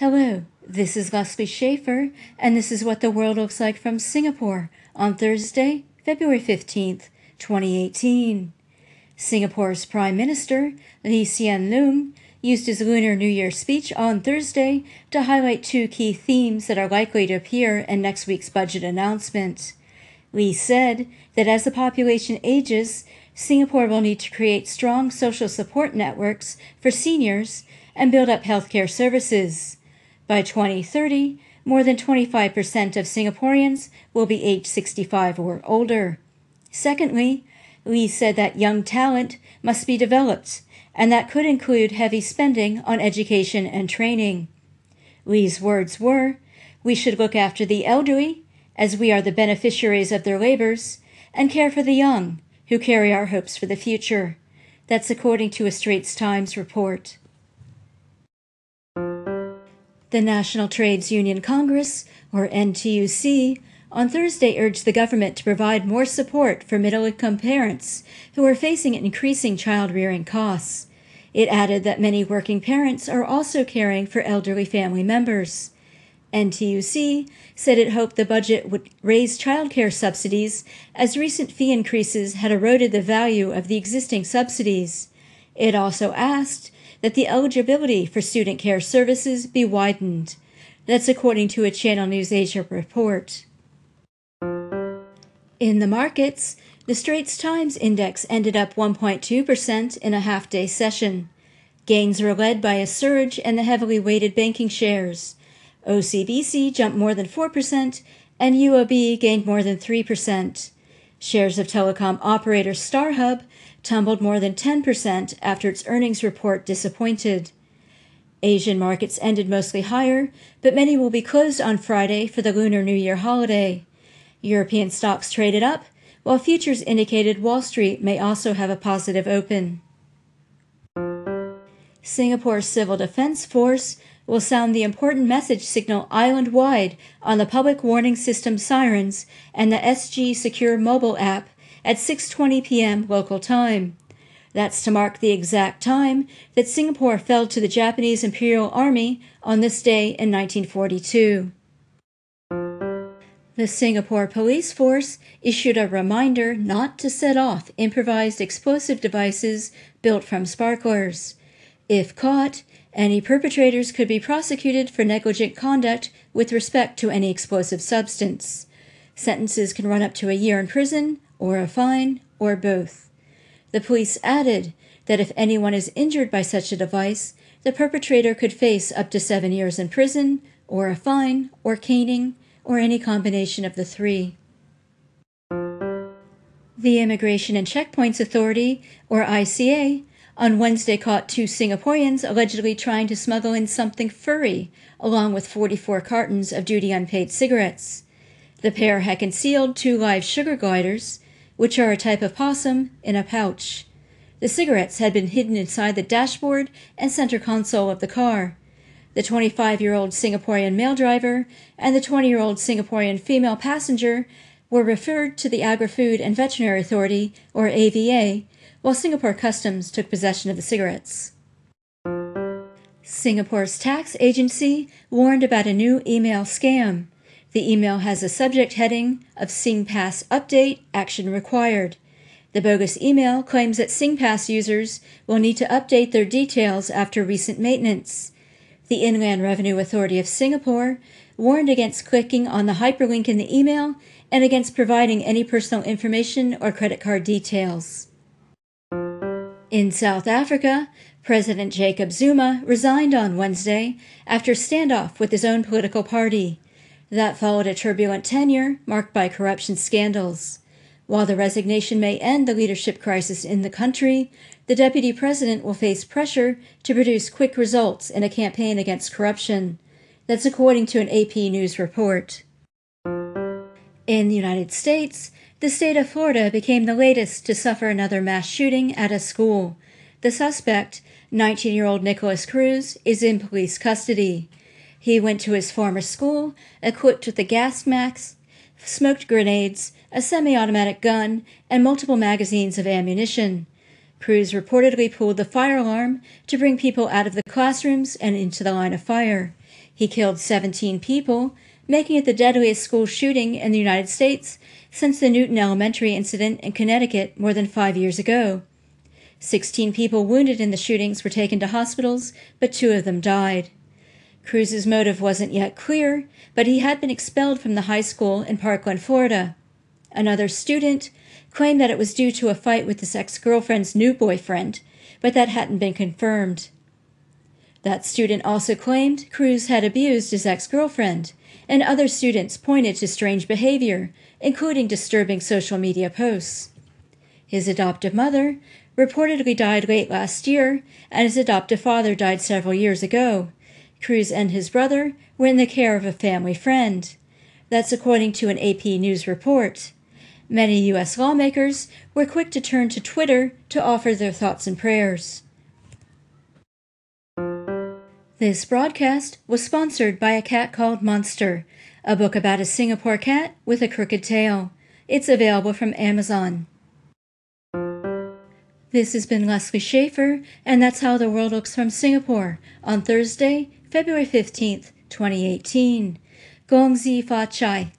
Hello, this is Leslie Schaefer, and this is what the world looks like from Singapore on Thursday, February 15th, 2018. Singapore's Prime Minister, Lee Hsien Loong, used his Lunar New Year speech on Thursday to highlight two key themes that are likely to appear in next week's budget announcement. Lee said that as the population ages, Singapore will need to create strong social support networks for seniors and build up healthcare services. By 2030, more than 25% of Singaporeans will be age 65 or older. Secondly, Lee said that young talent must be developed, and that could include heavy spending on education and training. Lee's words were We should look after the elderly, as we are the beneficiaries of their labors, and care for the young, who carry our hopes for the future. That's according to a Straits Times report. The National Trades Union Congress, or NTUC, on Thursday urged the government to provide more support for middle income parents who are facing increasing child rearing costs. It added that many working parents are also caring for elderly family members. NTUC said it hoped the budget would raise child care subsidies as recent fee increases had eroded the value of the existing subsidies. It also asked that the eligibility for student care services be widened. That's according to a Channel News Asia report. In the markets, the Straits Times Index ended up 1.2% in a half day session. Gains were led by a surge in the heavily weighted banking shares. OCBC jumped more than 4%, and UOB gained more than 3%. Shares of telecom operator StarHub tumbled more than 10% after its earnings report disappointed. Asian markets ended mostly higher, but many will be closed on Friday for the Lunar New Year holiday. European stocks traded up, while futures indicated Wall Street may also have a positive open. Singapore's Civil Defense Force will sound the important message signal island wide on the public warning system sirens and the SG Secure mobile app at 6:20 p.m. local time. That's to mark the exact time that Singapore fell to the Japanese Imperial Army on this day in 1942. The Singapore Police Force issued a reminder not to set off improvised explosive devices built from sparklers. If caught, any perpetrators could be prosecuted for negligent conduct with respect to any explosive substance. Sentences can run up to a year in prison or a fine, or both. The police added that if anyone is injured by such a device, the perpetrator could face up to seven years in prison, or a fine, or caning, or any combination of the three. The Immigration and Checkpoints Authority, or ICA, on Wednesday caught two Singaporeans allegedly trying to smuggle in something furry, along with 44 cartons of duty unpaid cigarettes. The pair had concealed two live sugar gliders, which are a type of possum, in a pouch. The cigarettes had been hidden inside the dashboard and center console of the car. The 25 year old Singaporean male driver and the 20 year old Singaporean female passenger were referred to the Agri Food and Veterinary Authority, or AVA, while Singapore Customs took possession of the cigarettes. Singapore's tax agency warned about a new email scam. The email has a subject heading of SingPass Update Action Required. The bogus email claims that SingPass users will need to update their details after recent maintenance. The Inland Revenue Authority of Singapore warned against clicking on the hyperlink in the email and against providing any personal information or credit card details. In South Africa, President Jacob Zuma resigned on Wednesday after standoff with his own political party. That followed a turbulent tenure marked by corruption scandals. While the resignation may end the leadership crisis in the country, the deputy president will face pressure to produce quick results in a campaign against corruption. That's according to an AP News report. In the United States, the state of Florida became the latest to suffer another mass shooting at a school. The suspect, 19 year old Nikolas Cruz, is in police custody. He went to his former school, equipped with a gas mask, smoked grenades, a semi automatic gun, and multiple magazines of ammunition. Cruz reportedly pulled the fire alarm to bring people out of the classrooms and into the line of fire. He killed 17 people, making it the deadliest school shooting in the United States since the Newtown Elementary incident in Connecticut more than five years ago. 16 people wounded in the shootings were taken to hospitals, but two of them died. Cruz's motive wasn't yet clear, but he had been expelled from the high school in Parkland, Florida. Another student claimed that it was due to a fight with his ex girlfriend's new boyfriend, but that hadn't been confirmed. That student also claimed Cruz had abused his ex girlfriend, and other students pointed to strange behavior, including disturbing social media posts. His adoptive mother reportedly died late last year, and his adoptive father died several years ago. Cruz and his brother were in the care of a family friend. That's according to an AP News report. Many U.S. lawmakers were quick to turn to Twitter to offer their thoughts and prayers. This broadcast was sponsored by A Cat Called Monster, a book about a Singapore cat with a crooked tail. It's available from Amazon. This has been Leslie Schaefer, and that's how the world looks from Singapore on Thursday, February 15th, 2018. Gong Xi Fa Cai.